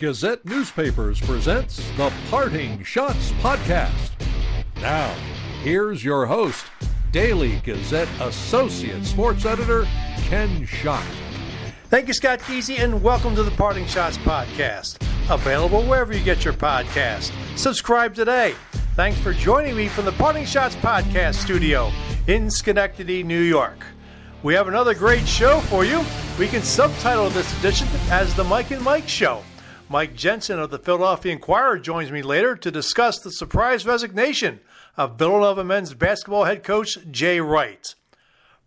Gazette Newspapers presents the Parting Schotts Podcast. Now, here's your host, Daily Gazette Associate Sports Editor, Ken Schott. Thank you, Scott Kesey, and welcome to the Parting Schotts Podcast. Available wherever you get your podcast. Subscribe today. Thanks for joining me from the Parting Schotts Podcast studio in Schenectady, New York. We have another great show for you. We can subtitle this edition as The Mike and Mike Show. Mike Jensen of the Philadelphia Inquirer joins me later to discuss the surprise resignation of Villanova men's basketball head coach Jay Wright.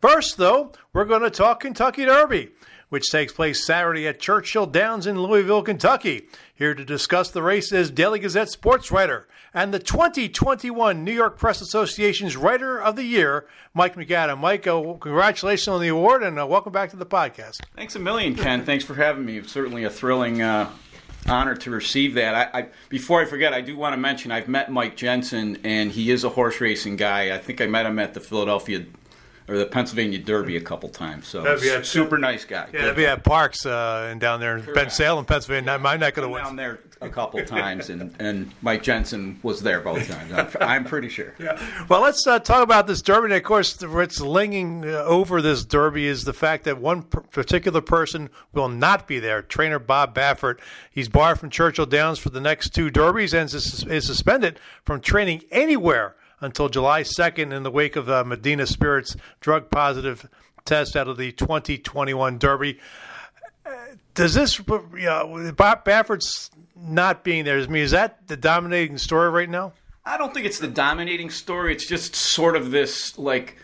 First, though, we're going to talk Kentucky Derby, which takes place Saturday at Churchill Downs in Louisville, Kentucky. Here to discuss the race is Daily Gazette sports writer and the 2021 New York Press Association's Writer of the Year, Mike MacAdam. Mike, uh, congratulations on the award and uh, welcome back to the podcast. Thanks a million, Ken. Thanks for having me. It's certainly a thrilling uh, honor to receive that. I, I, before I forget, I do want to mention I've met Mike Jensen, and he is a horse racing guy. I think I met him at the Philadelphia or the Pennsylvania Derby a couple times. So That'd be at- super nice guy. Yeah, that'd be at Parx uh, and down there in Bensalem, Pennsylvania. Not my neck of the woods. down there a couple times, and, and Mike Jensen was there both times. I'm, I'm pretty sure. Yeah. Well, let's uh, talk about this derby. And of course, what's lingering uh, over this derby is the fact that one particular person will not be there. Trainer Bob Baffert. He's barred from Churchill Downs for the next two derbies and is, is suspended from training anywhere until July 2nd in the wake of uh, Medina Spirit's drug positive test out of the 2021 derby. Uh, Does this, you know, Bob Baffert's not being there, I mean, is that the dominating story right now? I don't think it's the dominating story. It's just sort of this like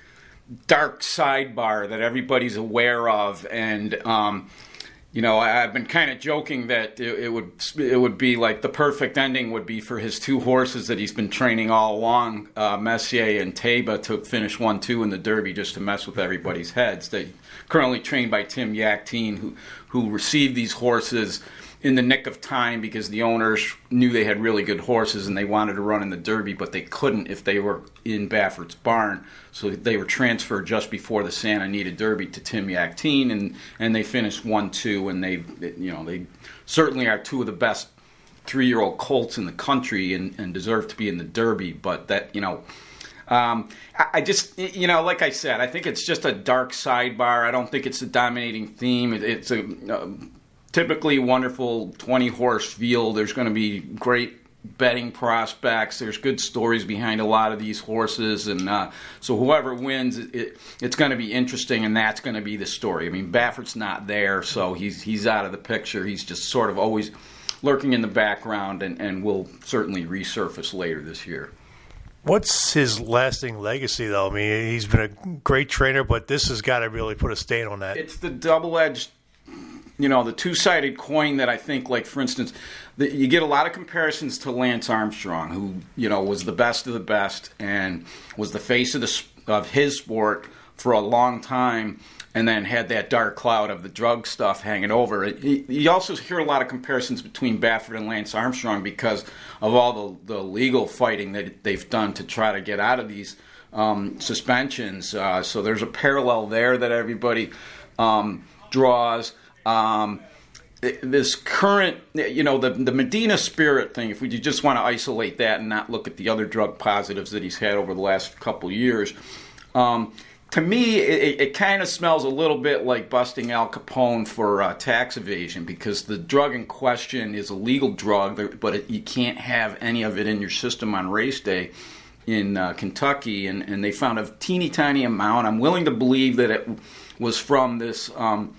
dark sidebar that everybody's aware of, and um, you know, I- I've been kind of joking that it, it would it would be like the perfect ending would be for his two horses that he's been training all along, uh, Messier and Taiba, to finish one two in the Derby just to mess with everybody's heads. They currently trained by Tim Yakteen, who who received these horses in the nick of time because the owners knew they had really good horses and they wanted to run in the Derby, but they couldn't if they were in Baffert's barn. So they were transferred just before the Santa Anita Derby to Tim Yakteen, and and they finished one two, and they you know they certainly are two of the best three year old colts in the country and, and deserve to be in the Derby, but that you know. Um, I, just, you know, like I said, I think it's just a dark sidebar. I don't think it's a dominating theme. It's a um, typically wonderful 20 horse field. There's going to be great betting prospects. There's good stories behind a lot of these horses, and uh, so whoever wins, it, it, it's going to be interesting, and that's going to be the story. I mean, Baffert's not there, so he's he's out of the picture. He's just sort of always lurking in the background, and, and will certainly resurface later this year. What's his lasting legacy, though? I mean, he's been a great trainer, but this has got to really put a stain on that. it's the double-edged you know the two-sided coin that i think like for instance the, you get a lot of comparisons to lance armstrong who you know was the best of the best and was the face of the of his sport for a long time and then had that dark cloud of the drug stuff hanging over it. You- also hear a lot of comparisons between Baffert and Lance Armstrong because of all the, the legal fighting that they've done to try to get out of these um, suspensions. Uh, so there's a parallel there that everybody um, draws. Um, this current, you know, the the Medina Spirit thing. If we just want to isolate that and not look at the other drug positives that he's had over the last couple years, um, to me, it, it kind of smells a little bit like busting Al Capone for uh, tax evasion because the drug in question is a legal drug, but it, you can't have any of it in your system on race day in uh, Kentucky, and, and they found a teeny tiny amount. I'm willing to believe that it was from this um,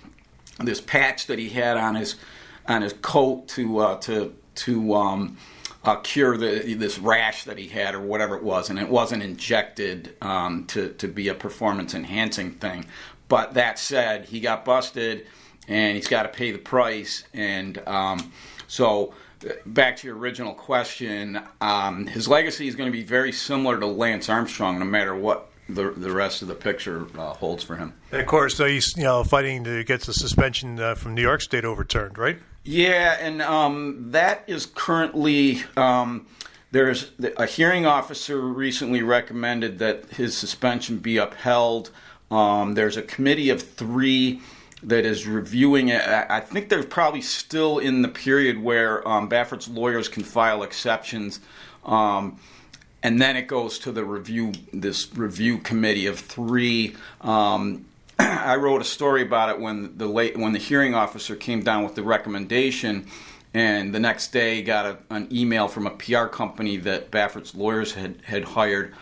this patch that he had on his on his coat to uh, to to um, uh, cure the this rash that he had or whatever it was, and it wasn't injected um, to to be a performance enhancing thing. But that said, he got busted, and he's got to pay the price, and um, so. uh, Back to your original question, um, his legacy is going to be very similar to Lance Armstrong, no matter what the the rest of the picture uh, holds for him. And of course, so he's you know fighting to get the suspension uh, from New York State overturned, right? Yeah, and um, that is currently um, there's a hearing officer recently recommended that his suspension be upheld. Um, there's a committee of three that is reviewing it. I think they're probably still in the period where um, Baffert's lawyers can file exceptions. Um, and then it goes to the review, this review committee of three. Um, I wrote a story about it when the late, when the hearing officer came down with the recommendation, and the next day got a, an email from a PR company that Baffert's lawyers had had hired,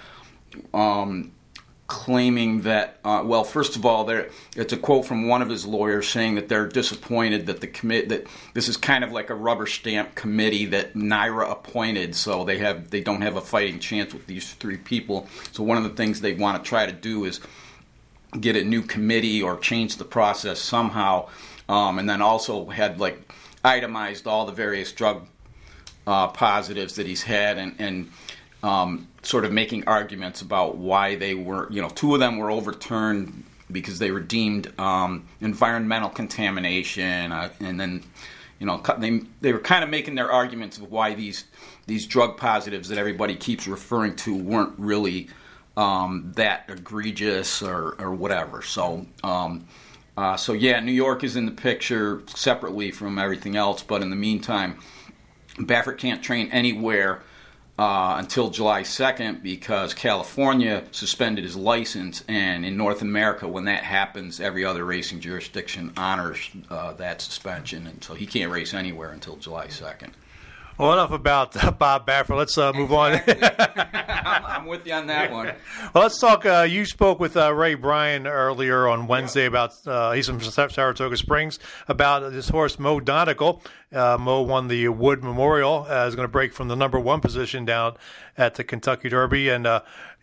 um, claiming that uh, well, first of all, there it's a quote from one of his lawyers saying that they're disappointed that the commit that this is kind of like a rubber stamp committee that NYRA appointed, so they have they don't have a fighting chance with these three people. So one of the things they want to try to do is get a new committee or change the process somehow, um, and then also had like itemized all the various drug uh, positives that he's had and. and um, sort of making arguments about why they were, you know, two of them were overturned because they were deemed um, environmental contamination, uh, and then, you know, they they were kind of making their arguments of why these these drug positives that everybody keeps referring to weren't really um, that egregious or, or whatever. So. Um, uh, so yeah, New York is in the picture separately from everything else, but in the meantime, Baffert can't train anywhere uh, until July 2nd because California suspended his license. And in North America, when that happens, every other racing jurisdiction honors uh, that suspension. And so he can't race anywhere until July 2nd. Well, enough about uh, Bob Baffert. Let's uh, move exactly. on. I'm with you on that one. Well, let's talk. Uh, you spoke with uh, Ray Bryan earlier on Wednesday about uh, he's from Saratoga Springs about this horse Mo Donegal. Uh, Mo won the Wood Memorial. is going to break from the number one position down at the Kentucky Derby, and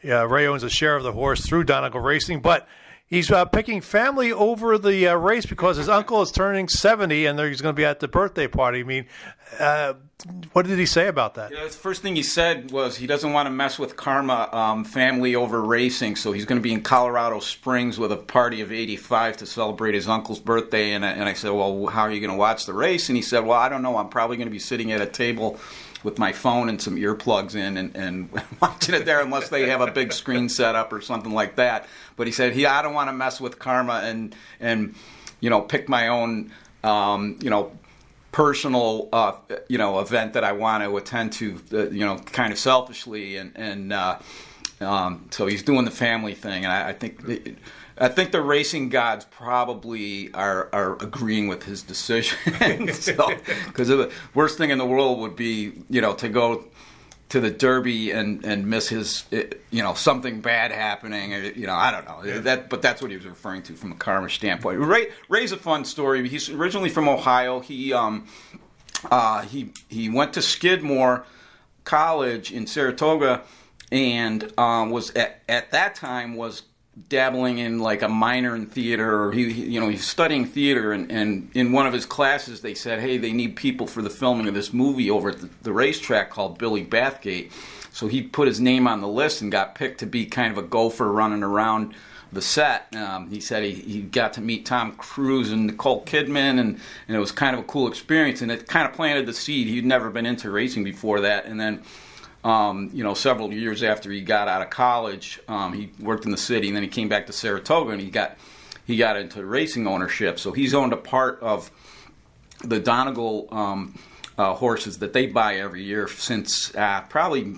Ray owns a share of the horse through Donegal Racing, but He's uh, picking family over the uh, race because his uncle is turning 70 and he's going to be at the birthday party. I mean, uh, what did he say about that? Yeah, the first thing he said was he doesn't want to mess with karma um, family over racing, so he's going to be in Colorado Springs with a party of 85 to celebrate his uncle's birthday. And I, and I said, Well, how are you going to watch the race? And he said, Well, I don't know. I'm probably going to be sitting at a table with my phone and some earplugs in and, and watching it there unless they have a big screen set up or something like that. But he said, he, I don't want to mess with karma and, and you know, pick my own, um, you know, personal, uh, you know, event that I want to attend to, uh, you know, kind of selfishly. And, and uh, um, so he's doing the family thing. And I, I think... I think the racing gods probably are, are agreeing with his decision. Because so, the worst thing in the world would be, you know, to go to the Derby and, and miss his, you know, something bad happening. You know, I don't know. Yeah. That, but that's what he was referring to from a karma standpoint. Ray, Ray's a fun story. He's originally from Ohio. He um, uh, he he went to Skidmore College in Saratoga, and um, was at at that time was dabbling in like a minor in theater or he, he, you know he's studying theater and, and in one of his classes they said hey they need people for the filming of this movie over at the, the racetrack called billy bathgate. So he put his name on the list and got picked to be kind of a gopher running around the set. Um, he said he, he got to meet tom cruise and nicole kidman and, and it was kind of a cool experience and it kind of planted the seed. He'd never been into racing before that and then um, you know, several years after he got out of college, um, he worked in the city, and then he came back to Saratoga, and he got he got into racing ownership. So he's owned a part of the Donegal um, uh, horses that they buy every year since uh, probably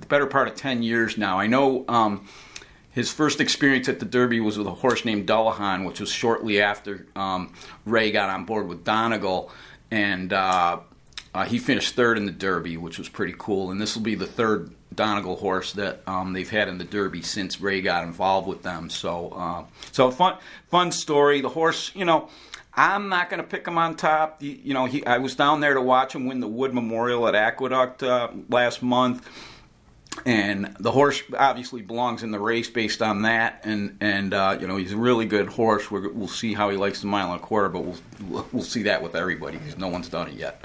the better part of ten years now. I know. Um, his first experience at the Derby was with a horse named Dullahan, which was shortly after um, Ray got on board with Donegal. And uh, uh, he finished third in the Derby, which was pretty cool. And this will be the third Donegal horse that um, they've had in the Derby since Ray got involved with them. So, uh, so fun, fun story. The horse, you know, I'm not going to pick him on top. You, you know, he, I was down there to watch him win the Wood Memorial at Aqueduct uh, last month, and the horse obviously belongs in the race based on that. And and uh, you know, he's a really good horse. we will see how he likes the mile and a quarter, but we'll we'll see that with everybody because no one's done it yet.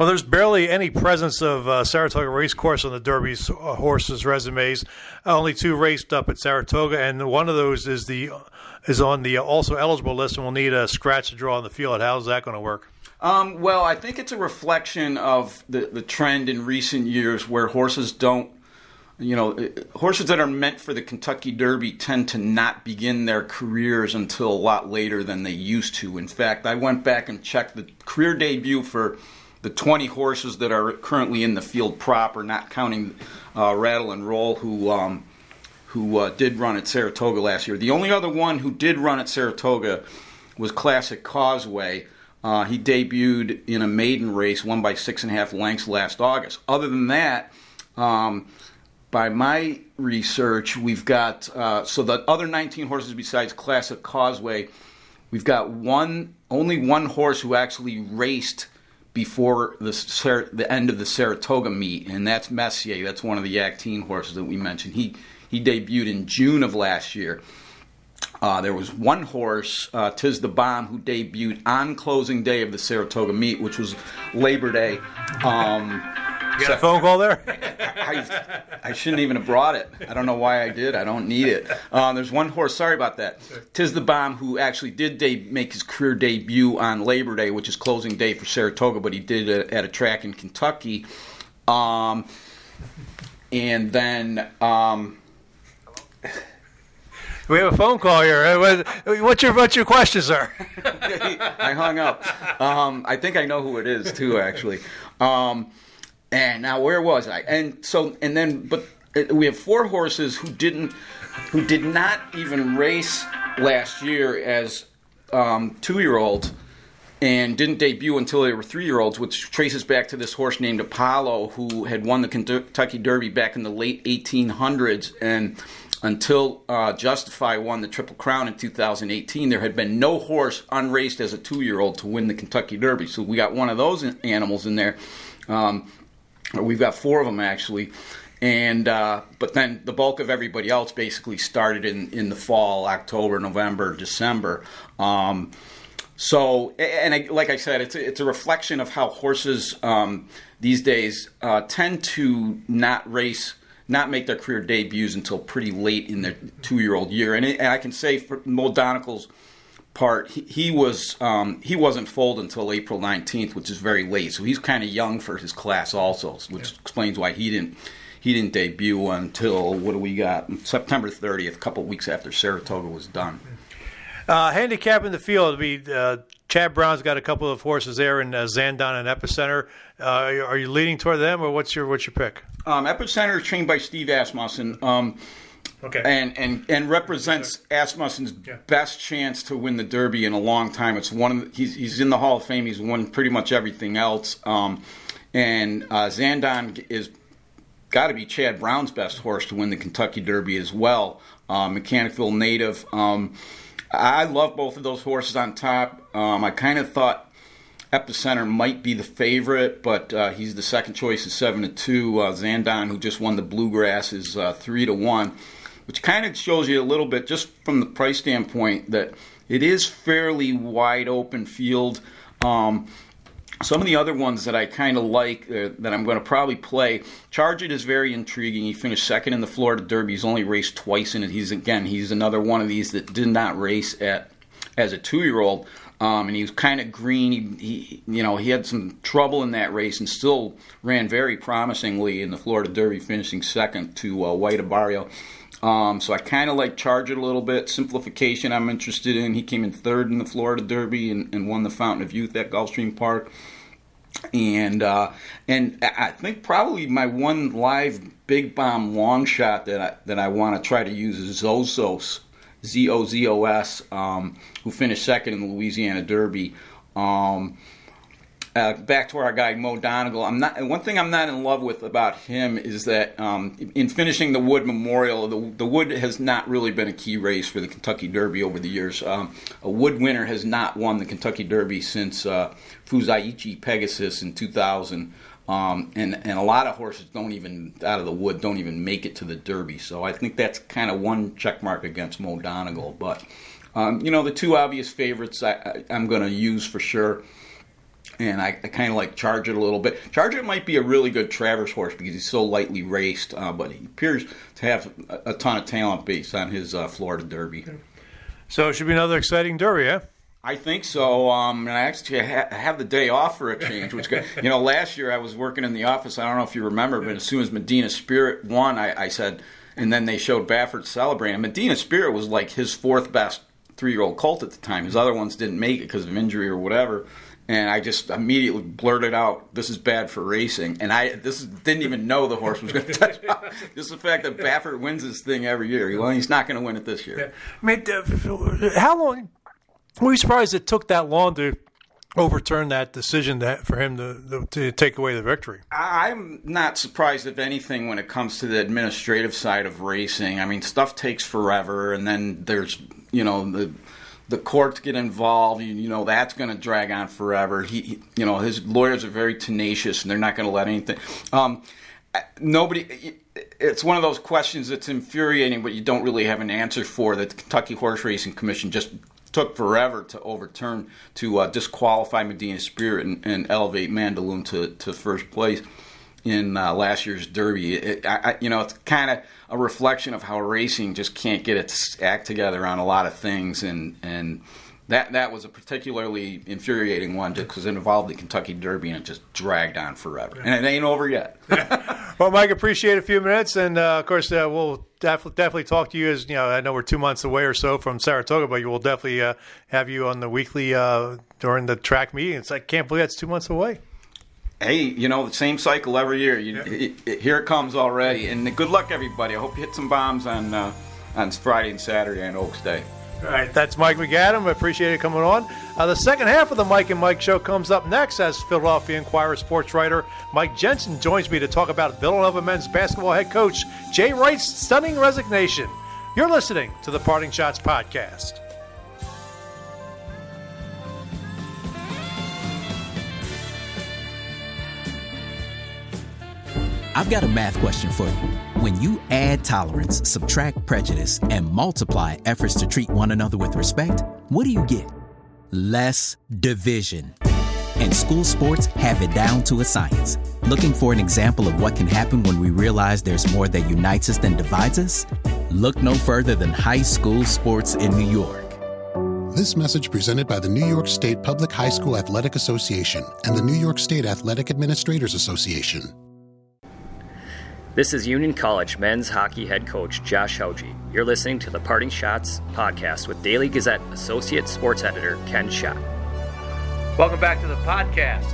Well, there's barely any presence of uh, Saratoga Race Course on the Derby's uh, horses' resumes. Uh, only two raced up at Saratoga, and one of those is the is on the also eligible list, and we'll need a scratch to draw on the field. How's that going to work? Um, well, I think it's a reflection of the the trend in recent years where horses don't you know, uh, horses that are meant for the Kentucky Derby tend to not begin their careers until a lot later than they used to. In fact, I went back and checked the career debut for the 20 horses that are currently in the field proper, not counting uh, Rattle and Roll, who um, who uh, did run at Saratoga last year. The only other one who did run at Saratoga was Classic Causeway. Uh, he debuted in a maiden race, won by six and a half lengths last August. Other than that, um, by my research, we've got uh, so the other 19 horses besides Classic Causeway, we've got one only one horse who actually raced before the the end of the Saratoga meet, and that's Messier. That's one of the Yakteen horses that we mentioned. He he debuted in June of last year. Uh, there was one horse, uh, Tiz the Bomb, who debuted on closing day of the Saratoga meet, which was Labor Day. Um, you got a phone call there? I, I, shouldn't even have brought it. I don't know why I did. I don't need it. Um, there's one horse. Sorry about that. Tiz the Bomb, who actually did de- make his career debut on Labor Day, which is closing day for Saratoga, but he did it at a track in Kentucky. Um, and then. Um, we have a phone call here. What's your what's your question, sir? I hung up. Um, I think I know who it is too, actually. Um, and now where was I? And so and then, but uh, we have four horses who didn't, who did not even race last year as um, two-year-olds and didn't debut until they were three year olds, which traces back to this horse named Apollo, who had won the Kentucky Derby back in the late 1800s. And until uh, Justify won the Triple Crown in 2018, there had been no horse unraced as a two year old to win the Kentucky Derby. So we got one of those animals in there. Um, we've got four of them actually. And uh, but then the bulk of everybody else basically started in, in the fall, October, November, December. Um, so, and I, like I said, it's a, it's a reflection of how horses um, these days uh, tend to not race not make their career debuts until pretty late in their two year old year. And, it, and, I can say for Mo part, he, he was um, he wasn't foaled until April 19th, which is very late. So he's kind of young for his class also, which yeah. explains why he didn't he didn't debut until what do we got September 30th, a couple weeks after Saratoga was done. Uh, handicap in the field, be uh, Chad Brown's got a couple of horses there in uh, Zandon and Epicenter. Uh, are you leaning toward them, or what's your what's your pick? Um, Epicenter is trained by Steve Asmussen. Um, okay. And, and, and represents Asmussen's yeah. best chance to win the Derby in a long time. It's one of the, he's he's in the Hall of Fame. He's won pretty much everything else. Um, and uh, Zandon is got to be Chad Brown's best horse to win the Kentucky Derby as well. Uh, Mechanicville native. Um, I love both of those horses on top. Um, I kind of thought Epicenter might be the favorite, but uh, he's the second choice at seven to two. Uh, Zandon, who just won the Bluegrass, is uh, three to one, which kind of shows you a little bit, just from the price standpoint, that it is fairly wide open field. Um, some of the other ones that I kind of like uh, that I'm going to probably play, Charge It is very intriguing. He finished second in the Florida Derby. He's only raced twice in it. He's again, he's another one of these that did not race at as a two year old. Um, and he was kind of green. He, he, you know, he had some trouble in that race and still ran very promisingly in the Florida Derby, finishing second to uh, White Abarrio. Um, so I kind of like Charge It a little bit. Simplification, I'm interested in. He came in third in the Florida Derby and, and won the Fountain of Youth at Gulfstream Park. And uh, and I think probably my one live big bomb long shot that I, that I want to try to use is Zozos Z O Z O S, um, who finished second in the Louisiana Derby. Um, uh, back to our guy Mo Donegal. I'm not. One thing I'm not in love with about him is that um, in finishing the Wood Memorial, the, the Wood has not really been a key race for the Kentucky Derby over the years. Um, a Wood winner has not won the Kentucky Derby since uh, Fusaichi Pegasus in 2000. Um, and and a lot of horses don't even out of the wood don't even make it to the Derby. So I think that's kind of one check mark against Mo Donegal. But um, you know the two obvious favorites I, am going to use for sure. And I, I kind of like Charge It a little bit. Charge It might be a really good Travers horse because he's so lightly raced, uh, but he appears to have a, a ton of talent based on his uh, Florida Derby. So it should be another exciting Derby, yeah? I think so. Um, and I actually ha- have the day off for a change, which you know, last year I was working in the office. I don't know if you remember, but as soon as Medina Spirit won, I, I said, and then they showed Baffert celebrating. Medina Spirit was like his fourth best three-year-old colt at the time. His other ones didn't make it because of injury or whatever. And I just immediately blurted out, "This is bad for racing." And I this is, didn't even know the horse was going to touch. just the fact that Baffert wins this thing every year. Well, he's not going to win it this year. I mean, how long? Were you surprised it took that long to overturn that decision that for him to, to take away the victory? I'm not surprised if anything when it comes to the administrative side of racing. I mean, stuff takes forever, and then there's you know the the courts get involved. You, you know that's going to drag on forever. He, he, you know, his lawyers are very tenacious, and they're not going to let anything. Um, nobody. It's one of those questions that's infuriating, but you don't really have an answer for. That the Kentucky Horse Racing Commission just took forever to overturn to uh, disqualify Medina Spirit and, and elevate Mandaloun to, to first place in uh, last year's Derby. It, I, you know, it's kind of a reflection of how racing just can't get its act together on a lot of things, and and that that was a particularly infuriating one just because it involved the Kentucky Derby and it just dragged on forever, and it ain't over yet. well, Mike, appreciate a few minutes, and uh, of course uh, we'll definitely definitely talk to you as you know. I know we're two months away or so from Saratoga, but you will definitely uh, have you on the weekly uh, during the track meeting. meetings. I can't believe that's two months away hey, you know, the same cycle every year. You, yeah. here it comes already. And good luck, everybody. I hope you hit some bombs on uh, on Friday and Saturday on Oaks Day. All right, that's Mike MacAdam. I appreciate it coming on. Uh, the second half of the Mike and Mike show comes up next as Philadelphia Inquirer sports writer Mike Jensen joins me to talk about Villanova men's basketball head coach Jay Wright's stunning resignation. You're listening to the Parting Schotts podcast. I've got a math question for you. When you add tolerance, subtract prejudice, and multiply efforts to treat one another with respect, what do you get? Less division. And school sports have it down to a science. Looking for an example of what can happen when we realize there's more that unites us than divides us? Look no further than high school sports in New York. This message presented by the New York State Public High School Athletic Association and the New York State Athletic Administrators Association. This is Union College men's hockey head coach Josh Hauge. You're listening to the Parting Schotts podcast with Daily Gazette Associate Sports Editor Ken Schott. Welcome back to the podcast.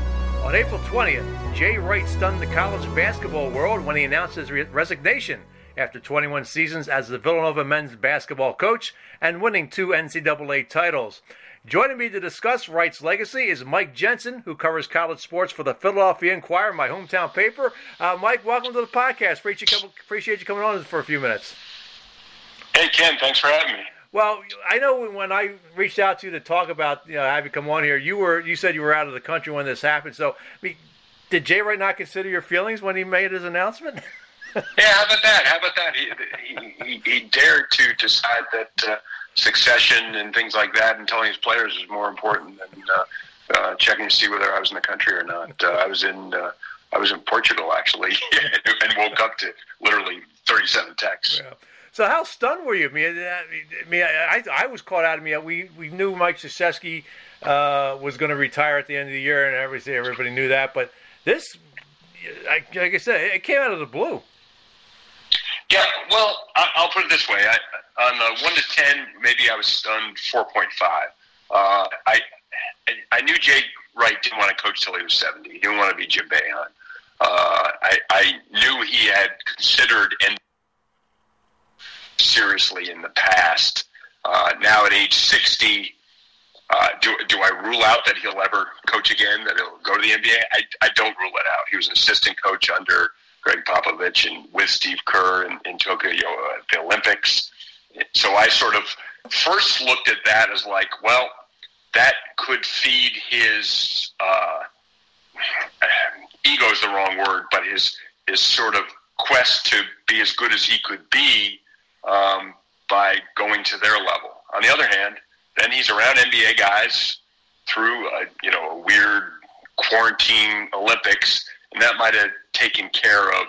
On April 20th, Jay Wright stunned the college basketball world when he announced his re- resignation after 21 seasons as the Villanova men's basketball coach and winning two NCAA titles. Joining me to discuss Wright's legacy is Mike Jensen, who covers college sports for the Philadelphia Inquirer, my hometown paper. Uh, Mike, welcome to the podcast. Appreciate you, appreciate you coming on for a few minutes. Hey, Ken, thanks for having me. Well, I know when I reached out to you to talk about you know have you come on here, you were you said you were out of the country when this happened. So, I mean, did Jay Wright not consider your feelings when he made his announcement? yeah, how about that? How about that? He he, he dared to decide that. Uh, succession and things like that, and telling his players is more important than uh, uh, checking to see whether I was in the country or not. Uh, I was in uh, I was in Portugal actually, and woke up to literally 37 texts. Yeah. So how stunned were you? I mean, I, mean, I, I was caught out of me. We we knew Mike Krzyzewski uh, was going to retire at the end of the year, and everybody everybody knew that. But this, like I said, it came out of the blue. Yeah, well, I'll put it this way: I, on the one to ten, maybe I was stunned four point five. Uh, I I knew Jay Wright didn't want to coach till he was seventy. He didn't want to be Jim Boeheim. Uh, I, I knew he had considered and seriously in the past. Uh, now at age sixty, uh, do do I rule out that he'll ever coach again? That he'll go to the NBA? I I don't rule it out. He was an assistant coach under Gregg Popovich and with Steve Kerr in, in Tokyo at the Olympics so I sort of first looked at that as like, well, that could feed his uh, ego is the wrong word, but his his sort of quest to be as good as he could be um, by going to their level. On the other hand, then he's around NBA guys through a, you know a weird quarantine Olympics, and that might have taken care of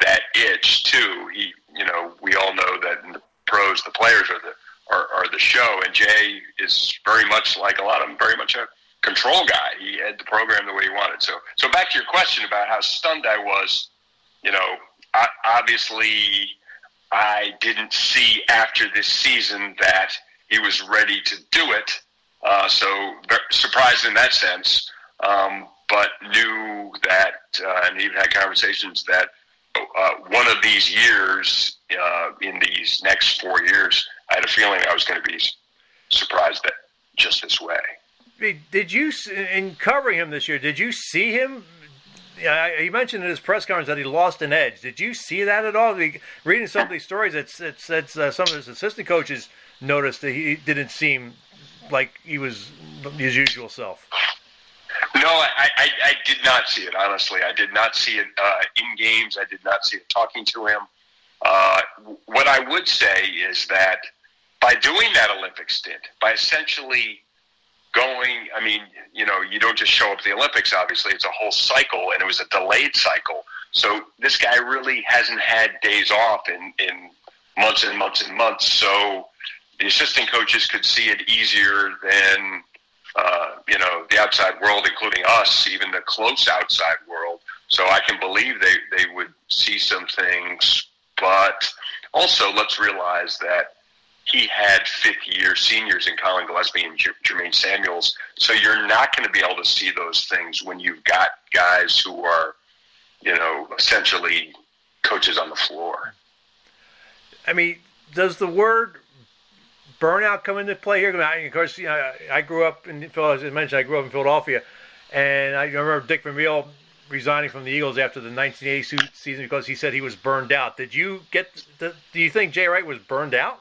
that itch too. He, you know, we all know that in the pros, the players are the are, are the show. And Jay is very much like a lot of them, very much a control guy. He had the program the way he wanted. So, so back to your question about how stunned I was. You know, I, obviously, I didn't see after this season that he was ready to do it. Uh, so surprised in that sense, um, but knew that, uh, and even had conversations that uh, one of these years, uh, in these next four years, I had a feeling I was going to be surprised that just this way. Did you, in covering him this year, did you see him? He mentioned in his press conference that he lost an edge. Did you see that at all? Reading some of these stories, it's it's, it's uh, some of his assistant coaches noticed that he didn't seem like he was his usual self. I, I, I did not see it. Honestly, I did not see it uh, in games. I did not see it talking to him. Uh, what I would say is that by doing that Olympic stint, by essentially going, I mean, you know, you don't just show up at the Olympics. Obviously, it's a whole cycle, and it was a delayed cycle. So this guy really hasn't had days off in in months and months and months. So the assistant coaches could see it easier than uh, you know the outside world, including us, even the close outside world. So I can believe they they would see some things, but also let's realize that he had fifth year seniors in Collin Gillespie and Jermaine Samuels. So you're not going to be able to see those things when you've got guys who are, you know, essentially coaches on the floor. I mean, does the word burnout come into play here? I of course, you know, I grew up in as I mentioned, I grew up in Philadelphia, and I remember Dick Vermeil resigning from the Eagles after the 1980 season because he said he was burned out. Did you get? The, do you think Jay Wright was burned out?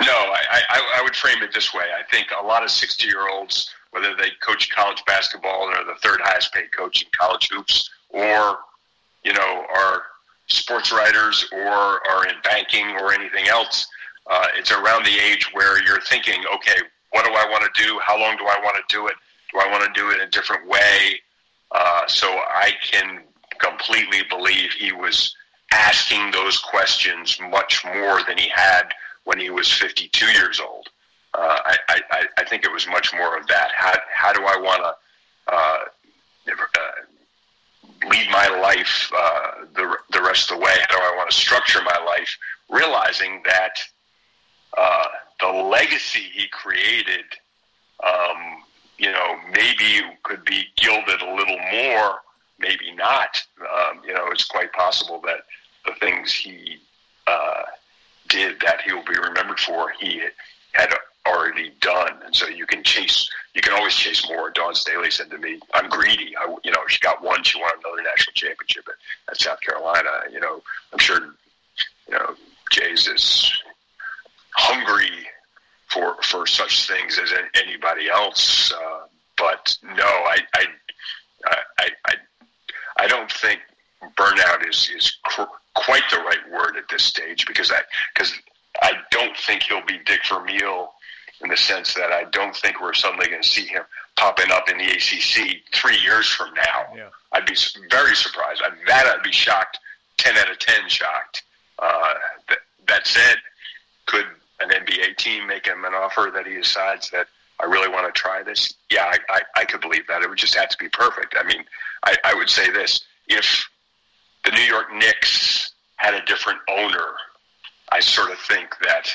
No, I, I, I would frame it this way. I think a lot of 60 year olds, whether they coach college basketball or the third highest paid coach in college hoops, or you know, are sports writers or are in banking or anything else, uh, it's around the age where you're thinking, okay, what do I want to do? How long do I want to do it? Do I want to do it in a different way? Uh, so I can completely believe he was asking those questions much more than he had when he was 52 years old. Uh, I, I, I think it was much more of that. How, how do I want to uh, uh, lead my life uh, the, the rest of the way? How do I want to structure my life? Realizing that uh, the legacy he created, um, you know, maybe could be gilded a little more, maybe not. Um, you know, it's quite possible that the things he uh, did that he will be remembered for, he had already done. And so you can chase, you can always chase more. Dawn Staley said to me, I'm greedy. I, you know, she got one, she won another national championship at, at South Carolina. You know, I'm sure, you know, Jay's is hungry for for such things as anybody else. Uh, but no, I, I I I I don't think burnout is is cr- quite the right word at this stage because I because I don't think he'll be Dick Vermeil in the sense that I don't think we're suddenly going to see him popping up in the ACC three years from now. Yeah. I'd be very surprised. I'd, that I'd be shocked, ten out of ten shocked. Uh, that, that said, could an NBA team make him an offer that he decides that I really want to try this? Yeah, I, I, I could believe that. It would just have to be perfect. I mean, I, I would say this: if the New York Knicks had a different owner, I sort of think that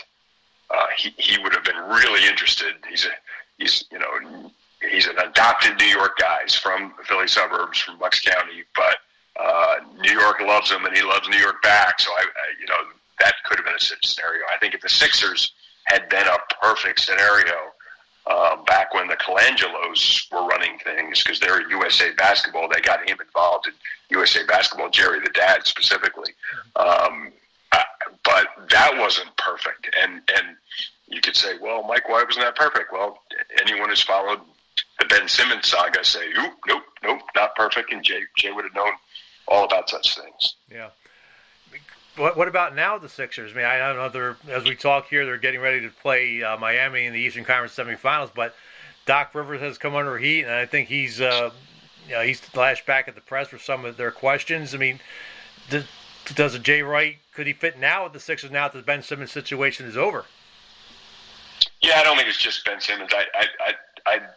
uh, he he would have been really interested. He's a he's you know he's an adopted New York guy. He's from the Philly suburbs, from Bucks County, but uh, New York loves him and he loves New York back. So I, I you know that could have been a scenario. I think if the Sixers had been a perfect scenario uh, back when the Colangelos were running things, because they're USA Basketball, they got him involved in USA Basketball, Jerry the dad specifically. Um, uh, but that wasn't perfect, and and you could say, well, Mike, why wasn't that perfect? Well, anyone who's followed the Ben Simmons saga say, nope, nope, nope, not perfect, and Jay Jay would have known all about such things. Yeah. What, what about now the Sixers? I mean, I don't know. They're as we talk here, they're getting ready to play uh, Miami in the Eastern Conference semifinals. But Doc Rivers has come under heat, and I think he's uh, you know he's lashed back at the press for some of their questions. I mean, does, does a Jay Wright could he fit now with the Sixers now that the Ben Simmons situation is over? Yeah, I don't think it's just Ben Simmons. I, I, I, I'd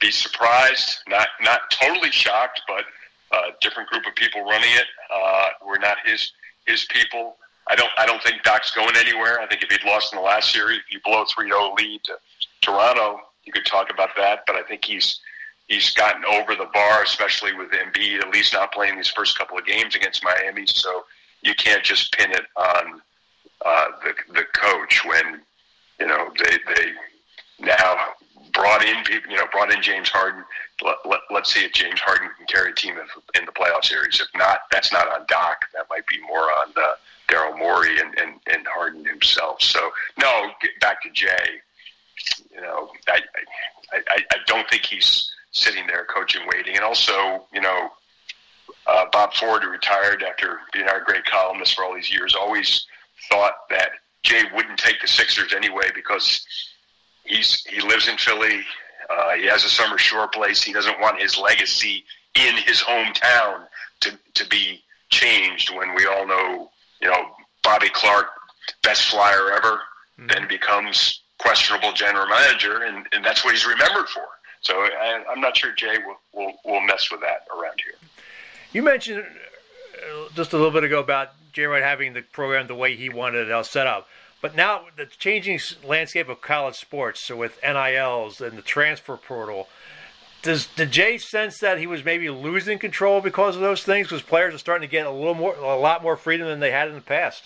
be surprised, not not totally shocked, but a different group of people running it. Uh, we're not his his people. I don't I don't think Doc's going anywhere. I think if he'd lost in the last series, if you blow 3-0 lead to Toronto, you could talk about that. But I think he's he's gotten over the bar, especially with Embiid at least not playing these first couple of games against Miami. So you can't just pin it on uh, the the coach when you know they they now brought in people, you know, brought in James Harden. Let, let, let's see if James Harden can carry a team in, in the playoff series. If not, that's not on Doc. That might be more on uh, Daryl Morey and, and, and Harden himself. So, no, back to Jay. You know, I, I, I, I don't think he's sitting there coaching, waiting. And also, you know, uh, Bob Ford, who retired after being our great columnist for all these years, always thought that Jay wouldn't take the Sixers anyway because he's he lives in Philly. Uh, he has a summer shore place. He doesn't want his legacy in his hometown to to be changed. When we all know, you know, Bobby Clarke, best flyer ever, mm-hmm. then becomes questionable general manager, and, and that's what he's remembered for. So I, I'm not sure Jay will, will will mess with that around here. You mentioned uh, just a little bit ago about Jay Wright having the program the way he wanted it all set up. But now the changing landscape of college sports, so with NILs and the transfer portal, does did Jay sense that he was maybe losing control because of those things? Because players are starting to get a little more, a lot more freedom than they had in the past.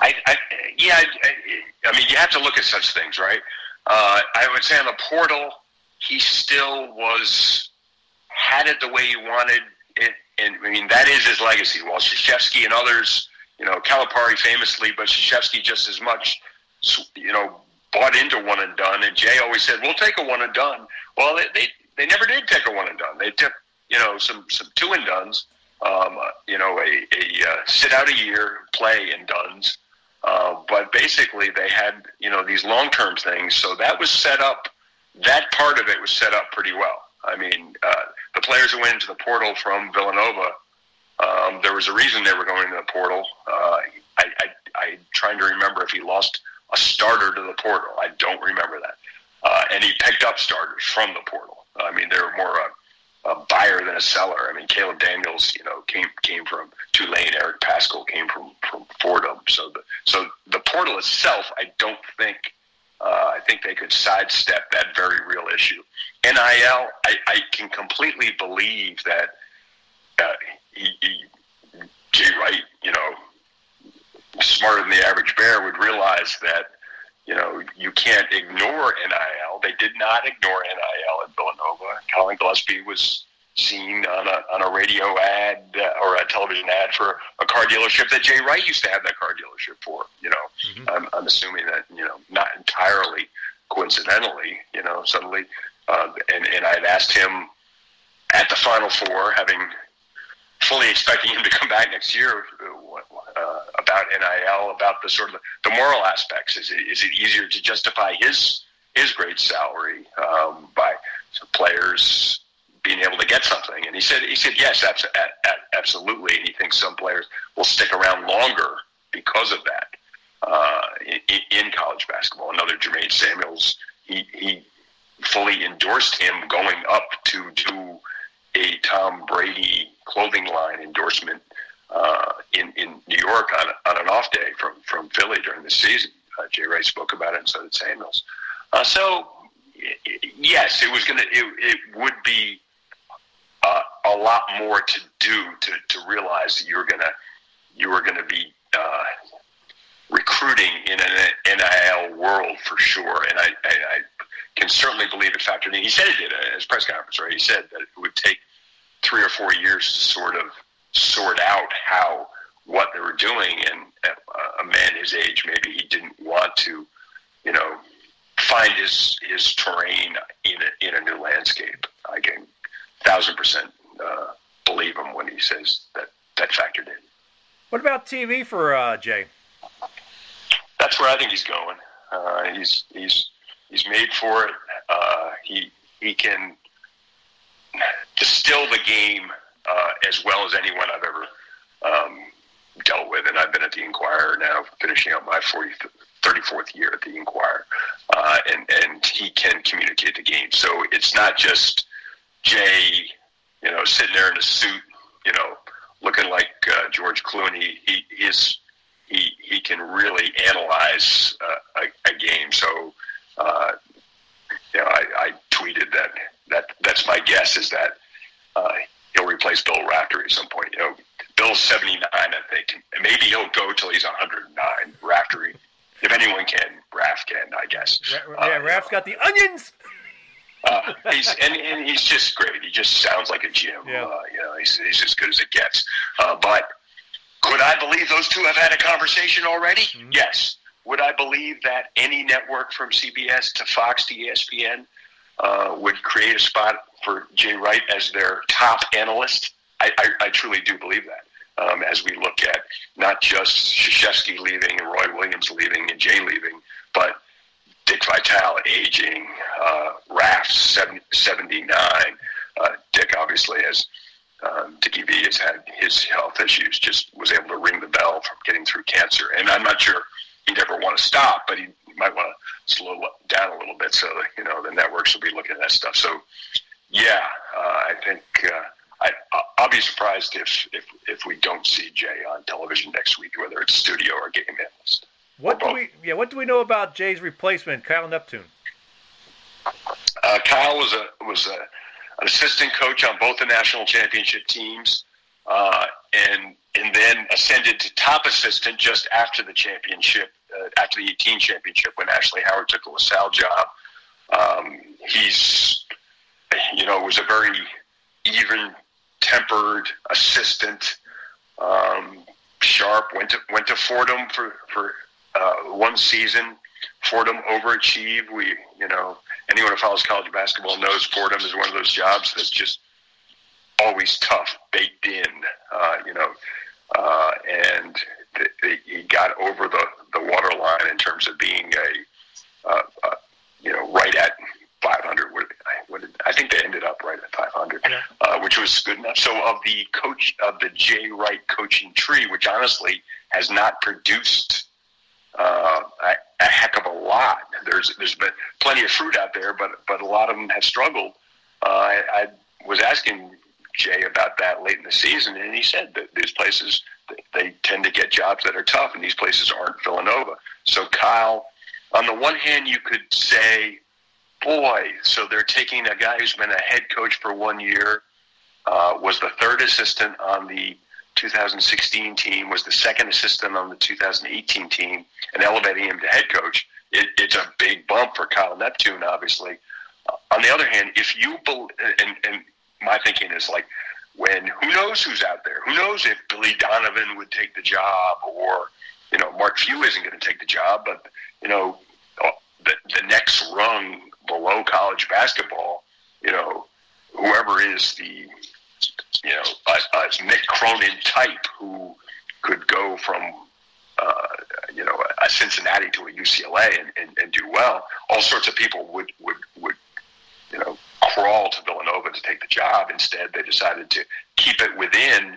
I, I yeah, I, I, mean, you have to look at such things, right? Uh, I would say on the portal, he still was had it the way he wanted it, and I mean that is his legacy. While Krzyzewski and others you know, Calipari famously, but Krzyzewski just as much, you know, bought into one and done. And Jay always said, "We'll take a one and done." Well, they they, they never did take a one and done. They took you know some some two and duns. Um, you know, a, a uh, sit out a year, play and duns. Uh, but basically, they had you know these long term things. So that was set up. That part of it was set up pretty well. I mean, uh, the players who went into the portal from Villanova um, there was a reason they were going to the portal. Uh, I, I, I'm trying to remember if he lost a starter to the portal. I don't remember that. Uh, and he picked up starters from the portal. I mean, they were more a, a buyer than a seller. I mean, Caleb Daniels, you know, came came from Tulane. Eric Paschall came from from Fordham. So the so the portal itself, I don't think. Uh, I think they could sidestep that very real issue. NIL, I, I can completely believe that uh, he, he, Jay Wright, you know, smarter than the average bear, would realize that you know you can't ignore NIL. They did not ignore NIL at Villanova. Collin Gillespie was seen on a on a radio ad uh, or a television ad for a car dealership that Jay Wright used to have that car dealership for. You know, mm-hmm. I'm, I'm assuming that you know not entirely coincidentally. You know, suddenly, uh, and and I'd asked him at the Final Four, having fully expecting him to come back next year uh, about NIL, about the sort of the moral aspects. Is it, is it easier to justify his his great salary um, by players being able to get something? And he said he said yes, absolutely. And he thinks some players will stick around longer because of that uh, in, in college basketball. Another Jermaine Samuels, he he fully endorsed him going up to do a Tom Brady clothing line endorsement uh, in in New York on on an off day from from Philly during the season. Uh, Jay Wright spoke about it, and so did Samuels. Uh, so yes, it was gonna it, it would be uh, a lot more to do to to realize that you were gonna you were gonna be uh, recruiting in an NIL world for sure, and I, I, I can certainly believe it factored in. He said it did at his press conference, right? He said that it would take three or four years to sort of sort out how what they were doing. And a man his age, maybe he didn't want to, you know, find his his terrain in a, in a new landscape. I can thousand percent uh, believe him when he says that that factored in. What about TV for uh, Jay? That's where I think he's going. Uh, he's he's he's made for it. Uh, he he can distill the game uh, as well as anyone I've ever um, dealt with. And I've been at the Inquirer now, finishing up my 40, 34th year at the Inquirer, uh, and and he can communicate the game. So it's not just Jay, you know, sitting there in a suit, you know, looking like uh, George Clooney. He is he he can really analyze uh, a, a game. So. Uh, you know, I, I tweeted that that that's my guess is that uh, he'll replace Bill Raftery at some point. You know, Bill's 79, I think. Maybe he'll go till he's 109. Raftery, if anyone can, Raft can, I guess. Yeah, uh, Raft's got the onions. Uh, he's and, and he's just great. He just sounds like a Jim. Yeah. Uh, you know, he's, he's as good as it gets. Uh, but could I believe those two have had a conversation already? Mm-hmm. Yes. Would I believe that any network from CBS to Fox to ESPN uh, would create a spot for Jay Wright as their top analyst? I, I, I truly do believe that. Um, as we look at not just Krzyzewski leaving and Roy Williams leaving and Jay leaving, but Dick Vitale aging, uh, Raft 79. Uh, Dick obviously has, um, Dickie V has had his health issues, just was able to ring the bell from getting through cancer. And I'm not sure he'd ever want to stop, but he might want to slow down a little bit so that, you know, the networks will be looking at that stuff. So, yeah, uh, I think uh, I, I'll be surprised if, if if we don't see Jay on television next week, whether it's studio or game analyst. What do we yeah What do we know about Jay's replacement, Kyle Neptune? Uh, Kyle was a was a, an assistant coach on both the national championship teams, uh, and and then ascended to top assistant just after the championship, uh, after the 18 championship when Ashley Howard took the LaSalle job. Um, he's you know was a very even tempered assistant. Um, sharp went to went to Fordham for for uh, one season. Fordham overachieved. We you know anyone who follows college basketball knows Fordham is one of those jobs that's just always tough, baked in. Uh, you know, uh, and th- th- he got over the the waterline in terms of being a uh, uh, you know right at 500. What, did, I think they ended up right at 500, yeah. uh, which was good enough. So of the coach of the Jay Wright coaching tree, which honestly has not produced uh, a, a heck of a lot. There's there's been plenty of fruit out there, but but a lot of them have struggled. Uh, I, I was asking Jay about that late in the season, and he said that these places they tend to get jobs that are tough, and these places aren't Villanova. So Kyle, on the one hand, you could say boy, so they're taking a guy who's been a head coach for one year, uh, was the third assistant on the 2016 team, was the second assistant on the 2018 team, and elevating him to head coach. It, it's a big bump for Kyle Neptune, obviously. Uh, on the other hand, if you be, and, and my thinking is like, when who knows who's out there? Who knows if Billy Donovan would take the job, or you know, Mark Few isn't going to take the job, but you know, uh, the, the next rung below college basketball, you know, whoever is the, you know, a, a Mick Cronin type who could go from, uh, you know, a Cincinnati to a UCLA and, and, and do well, all sorts of people would, would, would, you know, crawl to Villanova to take the job. Instead, they decided to keep it within.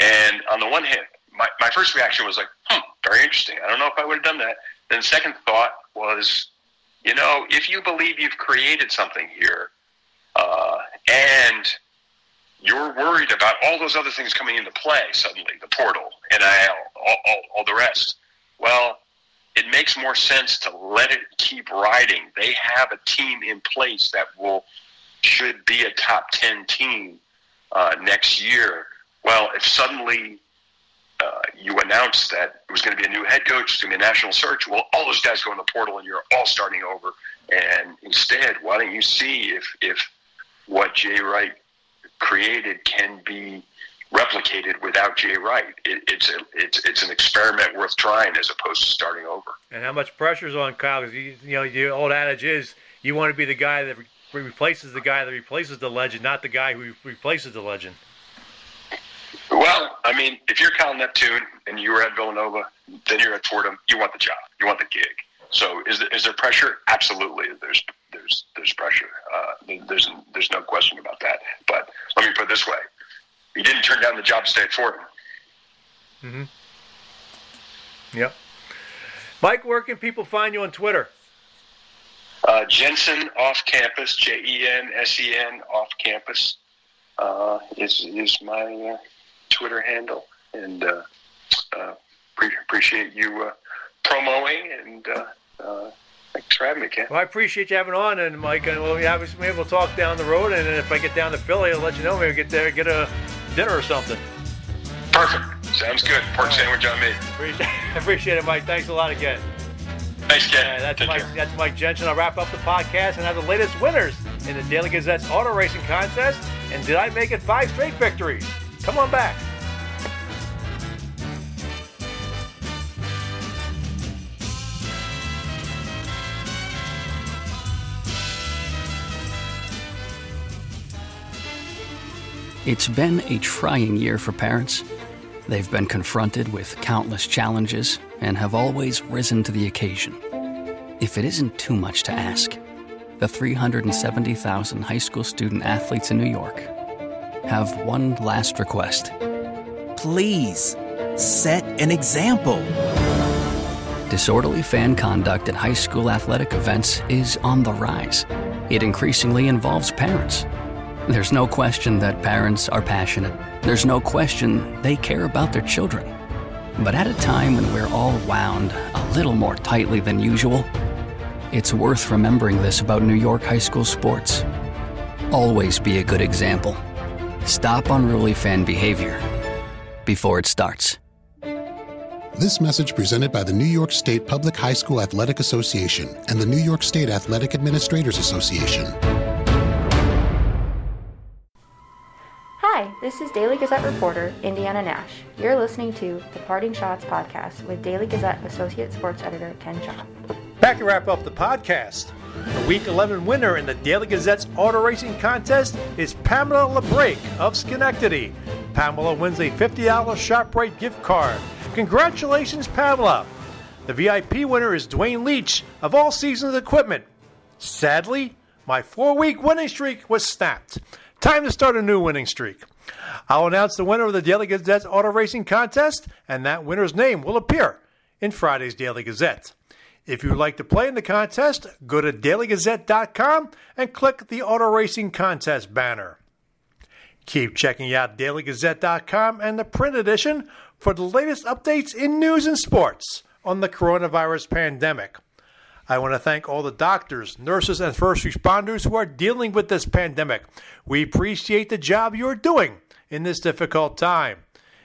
And on the one hand, my, my first reaction was like, hmm, very interesting. I don't know if I would have done that. Then the second thought was, you know, if you believe you've created something here, uh, and you're worried about all those other things coming into play suddenly, the portal, NIL, all, all, all the rest, well, it makes more sense to let it keep riding. They have a team in place that will should be a top ten team uh, next year. Well, if suddenly uh, you announced that it was going to be a new head coach, it's going to be a national search. Well, all those guys go in the portal, and you're all starting over. And instead, why don't you see if if what Jay Wright created can be replicated without Jay Wright? It, it's a, it's it's an experiment worth trying as opposed to starting over. And how much pressure's on Kyle? Because you, you know the old adage is you want to be the guy that replaces the guy that replaces the legend, not the guy who replaces the legend. Well, I mean, if you're Kyle Neptune and you were at Villanova, then you're at Fordham, you want the job, you want the gig. So, is there, is there pressure? Absolutely, there's there's there's pressure. Uh, there's there's no question about that. But let me put it this way: he didn't turn down the job to stay at Fordham. Mm-hmm. Yep. Mike, where can people find you on Twitter? Uh, Jensen off campus, J E N S E N off campus uh, is is my uh, Twitter handle, and uh, uh, pre- appreciate you uh, promoting and uh, uh, thanks for having me, Ken. Well, I appreciate you having on, and Mike, and we'll, yeah, maybe we'll talk down the road, and if I get down to Philly, I'll let you know. Maybe get there, get a dinner or something. Perfect. Sounds good. Pork sandwich on me. Appreciate, appreciate it, Mike. Thanks a lot again. Thanks, Ken. Uh, that's Take Mike. care. That's Mike Jensen. I'll wrap up the podcast and have the latest winners in the Daily Gazette's auto racing contest. And did I make it five straight victories? Come on back. It's been a trying year for parents. They've been confronted with countless challenges and have always risen to the occasion. If it isn't too much to ask, the 370,000 high school student athletes in New York have one last request. Please set an example. Disorderly fan conduct at high school athletic events is on the rise. It increasingly involves parents. There's no question that parents are passionate. There's no question they care about their children. But at a time when we're all wound a little more tightly than usual, it's worth remembering this about New York high school sports. Always be a good example. Stop unruly fan behavior before it starts. This message presented by the New York State Public High School Athletic Association and the New York State Athletic Administrators Association. This is Daily Gazette reporter Indiana Nash. You're listening to the Parting Schotts podcast with Daily Gazette Associate Sports Editor Ken Schott. Back to wrap up the podcast. The Week 11 winner in the Daily Gazette's auto racing contest is Pamela LeBrake of Schenectady. Pamela wins a $50 ShopRite gift card. Congratulations, Pamela! The VIP winner is Dwayne Leach of All Seasons Equipment. Sadly, my four week winning streak was snapped. Time to start a new winning streak. I'll announce the winner of the Daily Gazette's auto racing contest, and that winner's name will appear in Friday's Daily Gazette. If you would like to play in the contest, go to dailygazette.com and click the Auto Racing Contest banner. Keep checking out dailygazette.com and the print edition for the latest updates in news and sports on the coronavirus pandemic. I want to thank all the doctors, nurses, and first responders who are dealing with this pandemic. We appreciate the job you're doing in this difficult time.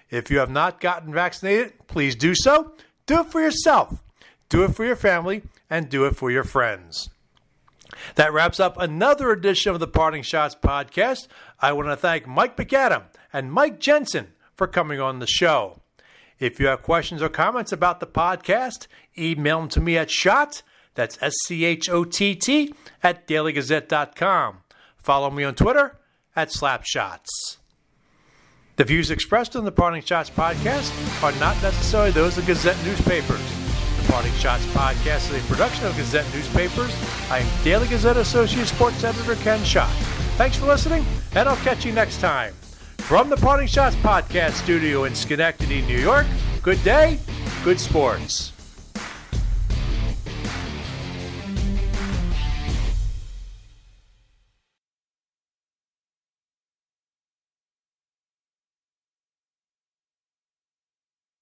If you have not gotten vaccinated, please do so. Do it for yourself, do it for your family, and do it for your friends. That wraps up another edition of the Parting Schotts podcast. I want to thank Mike MacAdam and Mike Jensen for coming on the show. If you have questions or comments about the podcast, email them to me at schott, that's S C H O T T, at dailygazette.com. Follow me on Twitter at slapshots. The views expressed on the Parting Schotts podcast are not necessarily those of Gazette newspapers. The Parting Schotts podcast is a production of Gazette newspapers. I am Daily Gazette Associate Sports Editor Ken Schott. Thanks for listening, and I'll catch you next time. From the Parting Schotts podcast studio in Schenectady, New York, good day, good sports.